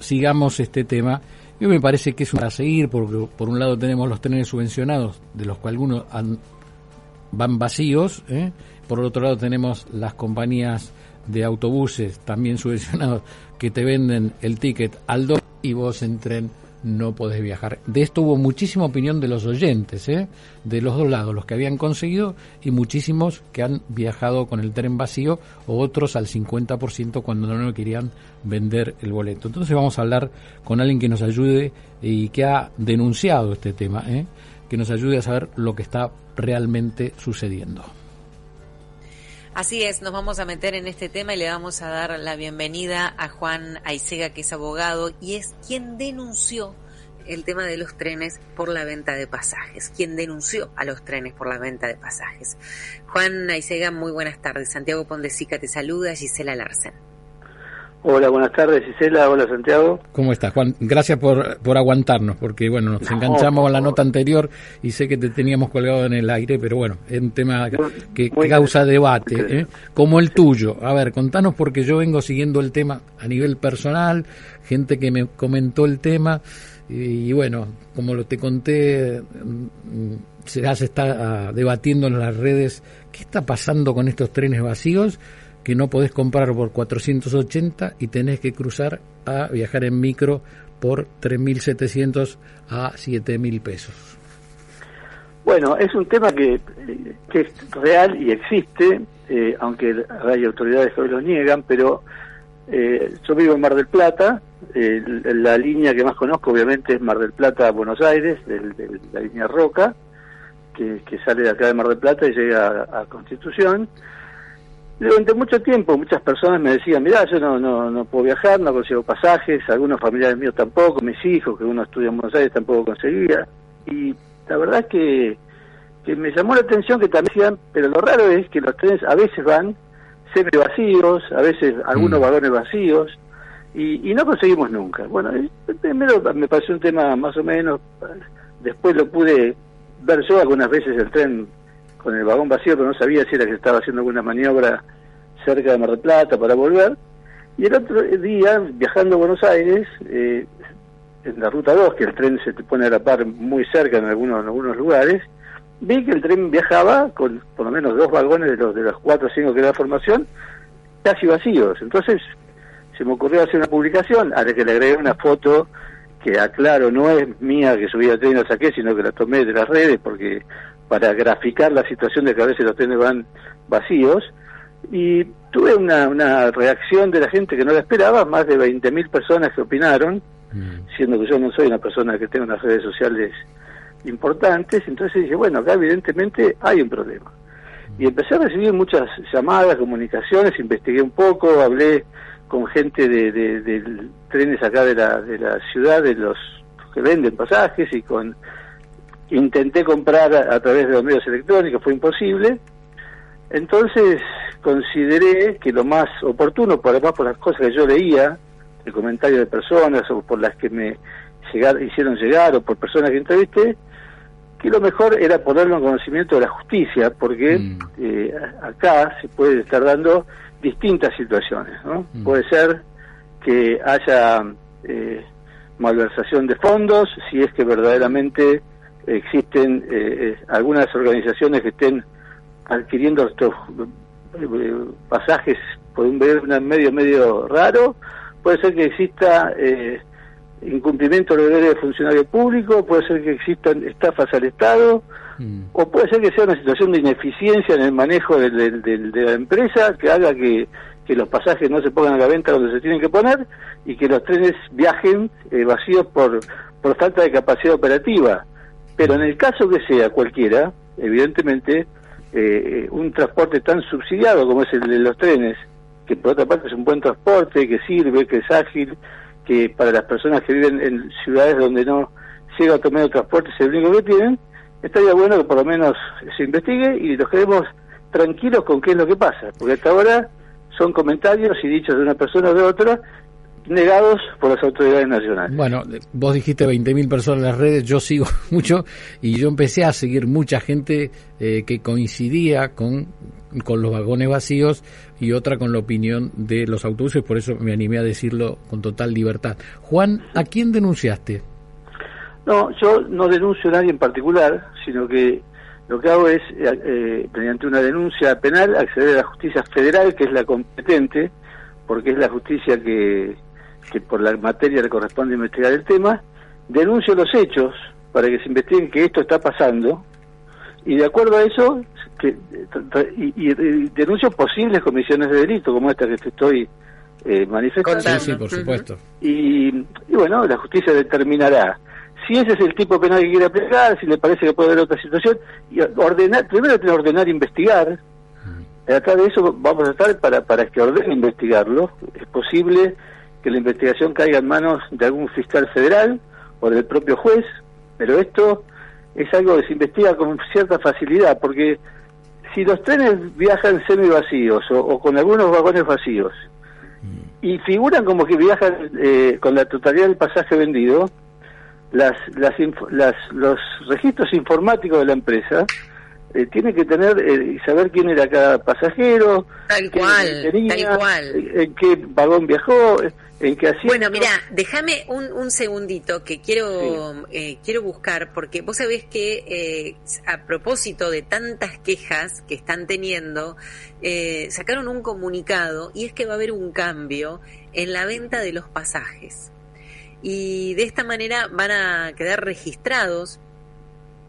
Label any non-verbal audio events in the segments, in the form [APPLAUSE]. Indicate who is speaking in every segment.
Speaker 1: sigamos este tema. Y me parece que es para seguir, porque por un lado tenemos los trenes subvencionados, de los cuales algunos van vacíos, ¿eh? por otro lado tenemos las compañías de autobuses también [LAUGHS] subvencionados que te venden el ticket al dólar y vos en tren no podés viajar. De esto hubo muchísima opinión de los oyentes, ¿eh? de los dos lados, los que habían conseguido y muchísimos que han viajado con el tren vacío o otros al 50% cuando no querían vender el boleto. Entonces vamos a hablar con alguien que nos ayude y que ha denunciado este tema, ¿eh? que nos ayude a saber lo que está realmente sucediendo.
Speaker 2: Así es, nos vamos a meter en este tema y le vamos a dar la bienvenida a Juan Aisega, que es abogado y es quien denunció el tema de los trenes por la venta de pasajes, quien denunció a los trenes por la venta de pasajes. Juan Aisega, muy buenas tardes. Santiago Pondesica te saluda, Gisela Larsen.
Speaker 3: Hola, buenas tardes Gisela, hola Santiago.
Speaker 1: ¿Cómo estás Juan? Gracias por, por aguantarnos, porque bueno, nos enganchamos a la nota anterior y sé que te teníamos colgado en el aire, pero bueno, es un tema que, causa debate, ¿eh? como el tuyo. A ver, contanos porque yo vengo siguiendo el tema a nivel personal, gente que me comentó el tema y, bueno, como lo te conté, mm, se está ah, debatiendo en las redes qué está pasando con estos trenes vacíos que no podés comprar por 480 y tenés que cruzar a viajar en micro por 3.700 a 7.000 pesos.
Speaker 3: Bueno, es un tema que, que es real y existe, eh, aunque hay autoridades que hoy lo niegan, pero eh, yo vivo en Mar del Plata, la línea que más conozco obviamente es Mar del Plata-Buenos Aires, de, la línea Roca, que, sale de acá de Mar del Plata y llega a Constitución. Durante mucho tiempo muchas personas me decían, mira, yo no, no, no puedo viajar, no consigo pasajes, algunos familiares míos tampoco, mis hijos, que uno estudia en Buenos Aires, tampoco conseguía. Y la verdad que, que me llamó la atención que también decían, pero lo raro es que los trenes a veces van semi vacíos, a veces algunos mm. vagones vacíos, y, y no conseguimos nunca. Bueno, primero me pareció un tema más o menos, después lo pude ver yo algunas veces el tren con el vagón vacío, pero no sabía si era que estaba haciendo alguna maniobra cerca de Mar del Plata para volver. Y el otro día, viajando a Buenos Aires, eh, en la ruta 2, que el tren se te pone a la par muy cerca en algunos, algunos lugares, vi que el tren viajaba con por lo menos dos vagones de los de los cuatro o cinco que era la formación, casi vacíos. Entonces se me ocurrió hacer una publicación, a la que le agregué una foto que aclaro, no es mía que subí al tren y la saqué, sino que la tomé de las redes porque para graficar la situación de que a veces los trenes van vacíos y tuve una, una reacción de la gente que no la esperaba, más de 20.000 personas que opinaron, mm. siendo que yo no soy una persona que tenga unas redes sociales importantes, entonces dije, bueno, acá evidentemente hay un problema. Y empecé a recibir muchas llamadas, comunicaciones, investigué un poco, hablé con gente de, de trenes acá de la, de la ciudad, de los que venden pasajes y con intenté comprar a, través de los medios electrónicos, fue imposible. Entonces consideré que lo más oportuno, por además por las cosas que yo leía, el comentario de personas o por las que me llegar, hicieron llegar o por personas que entrevisté, que lo mejor era ponerlo en conocimiento de la justicia, porque mm. eh, acá se puede estar dando distintas situaciones. ¿no? Mm. Puede ser que haya eh, malversación de fondos, si es que verdaderamente existen eh, eh, algunas organizaciones que estén adquiriendo estos eh, pasajes por un medio medio raro, puede ser que exista incumplimiento de deberes de funcionario público, puede ser que existan estafas al Estado, mm. o puede ser que sea una situación de ineficiencia en el manejo de, la empresa que haga que, que, los pasajes no se pongan a la venta donde se tienen que poner y que los trenes viajen vacíos por, por falta de capacidad operativa. Pero en el caso que sea cualquiera, evidentemente, eh, un transporte tan subsidiado como es el de los trenes, que por otra parte es un buen transporte, que sirve, que es ágil que para las personas que viven en ciudades donde no llega a tomar transporte es el único que tienen, estaría bueno que por lo menos se investigue y los quedemos tranquilos con qué es lo que pasa, porque hasta ahora son comentarios y dichos de una persona o de otra negados por las autoridades nacionales.
Speaker 1: Bueno, vos dijiste 20.000 personas en las redes, yo sigo [LAUGHS] mucho y yo empecé a seguir mucha gente eh, que coincidía con, con los vagones vacíos y otra con la opinión de los autobuses, por eso me animé a decirlo con total libertad. Juan, ¿a quién denunciaste?
Speaker 3: No, yo no denuncio a nadie en particular, sino que lo que hago es, eh, eh, mediante una denuncia penal, acceder a la justicia federal, que es la competente, porque es la justicia que, que por la materia le corresponde investigar el tema, denuncio los hechos para que se investiguen que esto está pasando y de acuerdo a eso que, y, denuncio posibles comisiones de delito como esta que te estoy eh, manifestando.
Speaker 1: Sí, por supuesto.
Speaker 3: Y, y, bueno, la justicia determinará si ese es el tipo penal que quiere aplicar, si le parece que puede haber otra situación, y ordenar, primero tiene que ordenar investigar, Acá de eso vamos a estar para, para que ordene investigarlo. Es posible que la investigación caiga en manos de algún fiscal federal o del propio juez, pero esto es algo que se investiga con cierta facilidad, porque si los trenes viajan semi vacíos o, con algunos vagones vacíos mm. y figuran como que viajan eh, con la totalidad del pasaje vendido, las, las, las, los registros informáticos de la empresa eh, tiene que tener y eh, saber quién era cada pasajero,
Speaker 2: tal cual, tal cual,
Speaker 3: en qué vagón viajó, en qué asiento.
Speaker 2: Bueno, mira, déjame un, un segundito que quiero eh, quiero buscar porque vos sabés que a propósito de tantas quejas que están teniendo sacaron un comunicado y es que va a haber un cambio en la venta de los pasajes. Y de esta manera van a quedar registrados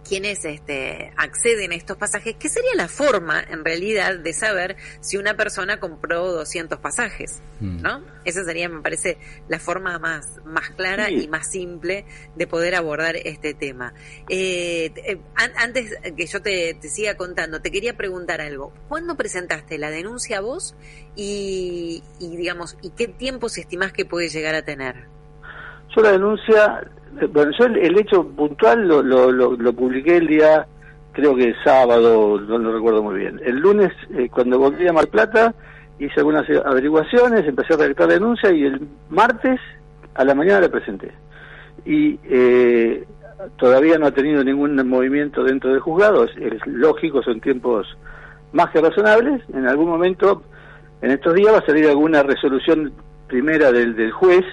Speaker 2: quienes este, acceden a estos pasajes, ¿qué sería la forma en realidad de saber si una persona compró 200 pasajes, mm. ¿no? Esa sería, me parece, la forma más, más clara y más simple de poder abordar este tema. Eh, eh, antes que yo te, siga contando, te quería preguntar algo. ¿Cuándo presentaste la denuncia vos y, y digamos, y qué tiempo se estimás que puede llegar a tener?
Speaker 3: Yo la denuncia bueno, yo el, hecho puntual lo, lo, lo, publiqué el día, creo que sábado, no lo recuerdo muy bien. El lunes, eh, cuando volví a Mar Plata, hice algunas averiguaciones, empecé a redactar la denuncia y el martes a la mañana la presenté. Y eh, todavía no ha tenido ningún movimiento dentro del juzgado, es, lógico, son tiempos más que razonables. En algún momento, en estos días, va a salir alguna resolución primera del, del juez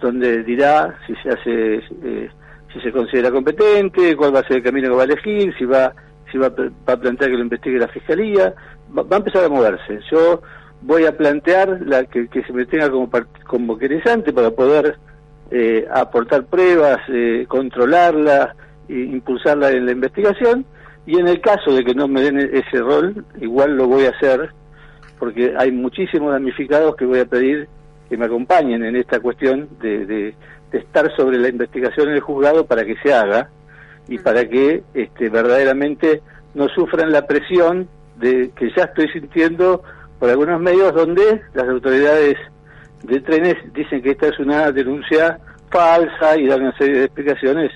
Speaker 3: donde dirá si se hace eh, si se considera competente, cuál va a ser el camino que va a elegir, si va si va, a plantear que lo investigue la fiscalía, va, a empezar a moverse. Yo voy a plantear la que, se me tenga como como interesante para poder eh, aportar pruebas, eh, controlarla, e impulsarla en la investigación y en el caso de que no me den ese rol, igual lo voy a hacer porque hay muchísimos damnificados que voy a pedir que me acompañen en esta cuestión de, de, estar sobre la investigación en el juzgado para que se haga y para que este, verdaderamente no sufran la presión de que ya estoy sintiendo por algunos medios donde las autoridades de trenes dicen que esta es una denuncia falsa y dan una serie de explicaciones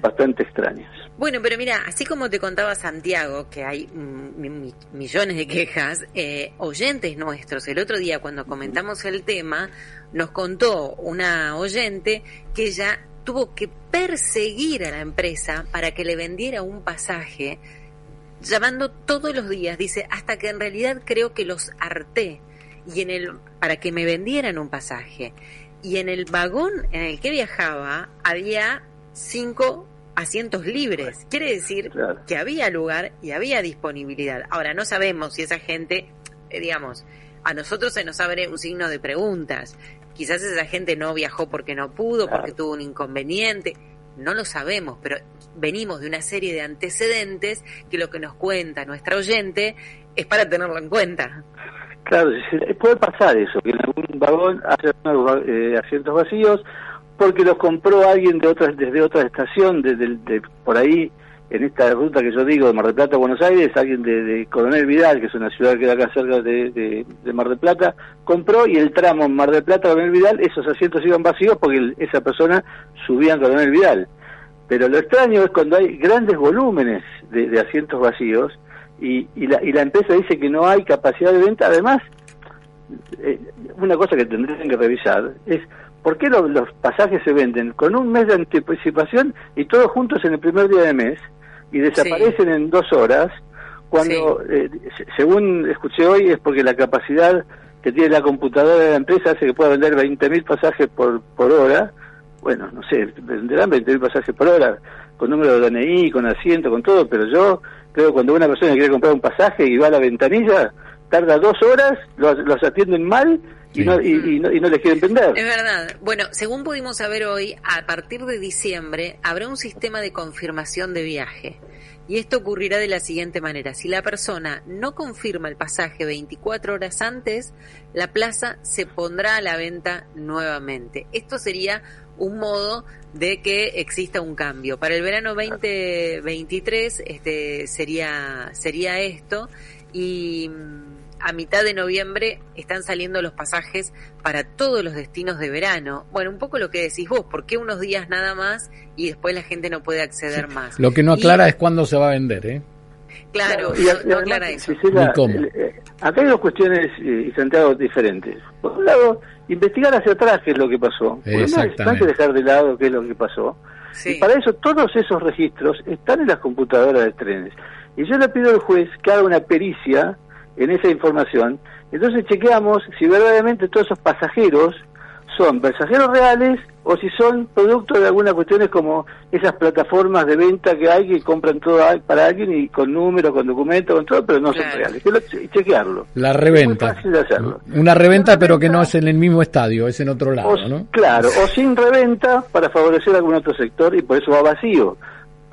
Speaker 3: bastante extrañas.
Speaker 2: Bueno, pero mira, así como te contaba Santiago, que hay millones de quejas, eh, oyentes nuestros, el otro día cuando comentamos el tema, nos contó una oyente que ella tuvo que perseguir a la empresa para que le vendiera un pasaje, llamando todos los días, dice, hasta que en realidad creo que los harté y en el para que me vendieran un pasaje. Y en el vagón en el que viajaba había cinco asientos libres. Quiere decir que había lugar y había disponibilidad. Ahora, no sabemos si esa gente, eh, digamos, a nosotros se nos abre un signo de preguntas. Quizás esa gente no viajó porque no pudo, porque tuvo un inconveniente. No lo sabemos, pero venimos de una serie de antecedentes que lo que nos cuenta nuestra oyente es para tenerlo en cuenta.
Speaker 3: Claro, puede pasar eso, que en algún vagón haya eh, asientos vacíos porque los compró alguien de otras desde otra estación, desde de, por ahí en esta ruta que yo digo de Mar del Plata a Buenos Aires, alguien de, Coronel Vidal, que es una ciudad que queda acá cerca de, Mar del Plata, compró y el tramo en Mar del Plata Coronel Vidal, esos asientos iban vacíos porque esa persona subía en Coronel Vidal. Pero lo extraño es cuando hay grandes volúmenes de, asientos vacíos y, la, y la empresa dice que no hay capacidad de venta. Además, eh, una cosa que tendrían que revisar es por qué los pasajes se venden con un mes de anticipación y todos juntos en el primer día de mes y desaparecen en dos horas, cuando, eh, según escuché hoy, es porque la capacidad que tiene la computadora de la empresa hace que pueda vender 20.000 pasajes por, por hora. Bueno, no sé, venderán 20.000 pasajes por hora, con número de DNI, con asiento, con todo, pero yo creo que cuando una persona quiere comprar un pasaje y va a la ventanilla, tarda dos horas, los, los atienden mal y, no, y, no, y no les quieren vender.
Speaker 2: Es verdad. Bueno, según pudimos saber hoy, a partir de diciembre habrá un sistema de confirmación de viaje. Y esto ocurrirá de la siguiente manera. Si la persona no confirma el pasaje 24 horas antes, la plaza se pondrá a la venta nuevamente. Esto sería un modo de que exista un cambio. Para el verano 2023 este, sería, sería esto y a mitad de noviembre están saliendo los pasajes para todos los destinos de verano. Bueno, un poco lo que decís vos, ¿por qué unos días nada más y después la gente no puede acceder más?
Speaker 1: Lo que no aclara es cuándo se va a vender, ¿eh?
Speaker 2: Claro, no, aclara eso.
Speaker 3: Eh, acá hay dos cuestiones y Santiago diferentes. Por un lado, investigar hacia atrás qué es lo que pasó. no hay que dejar de lado qué es lo que pasó. Y para eso todos esos registros están en las computadoras de trenes. Y yo le pido al juez que haga una pericia en esa información. Entonces chequeamos si verdaderamente todos esos pasajeros son pasajeros reales o si son producto de algunas cuestiones como esas plataformas de venta que hay que compran todo para alguien y con número, con documento, con todo, pero no son reales. Chequearlo.
Speaker 1: La reventa. Una reventa pero que no es en el mismo estadio, es en otro lado, ¿no?
Speaker 3: Claro, o sin reventa para favorecer algún otro sector y por eso va vacío.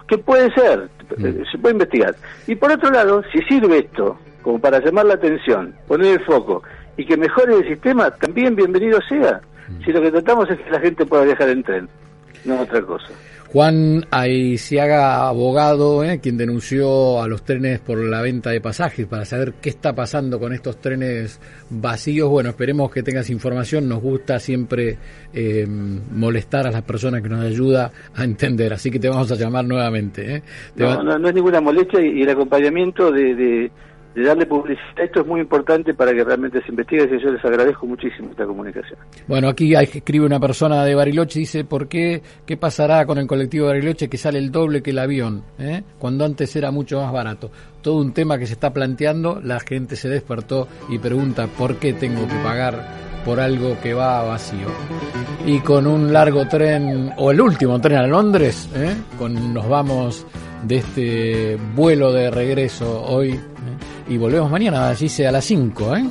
Speaker 3: ¿Qué puede ser? Mm. Se puede investigar. Y por otro lado, si sirve esto como para llamar la atención, poner el foco y que mejore el sistema, también bienvenido sea. Mm. Si lo que tratamos es que la gente pueda viajar en tren, no otra cosa.
Speaker 1: Juan Aisiaga, abogado, eh, quien denunció a los trenes por la venta de pasajes para saber qué está pasando con estos trenes vacíos. Bueno, esperemos que tengas información. Nos gusta siempre eh, molestar a las personas que nos ayuda a entender. Así que te vamos a llamar nuevamente. Eh.
Speaker 3: No, no, es ninguna molestia y, el acompañamiento de de darle publicidad. Esto es muy importante para que realmente se investigue y yo les agradezco muchísimo esta comunicación.
Speaker 1: Bueno, aquí escribe una persona de Bariloche, dice, ¿por qué? ¿Qué pasará con el colectivo de Bariloche que sale el doble que el avión? Eh? Cuando antes era mucho más barato. Todo un tema que se está planteando, la gente se despertó y pregunta, ¿por qué tengo que pagar? por algo que va vacío. Y con un largo tren, o el último tren a Londres, ¿eh? con, nos vamos de este vuelo de regreso hoy y volvemos mañana, así sea a las 5, ¿eh?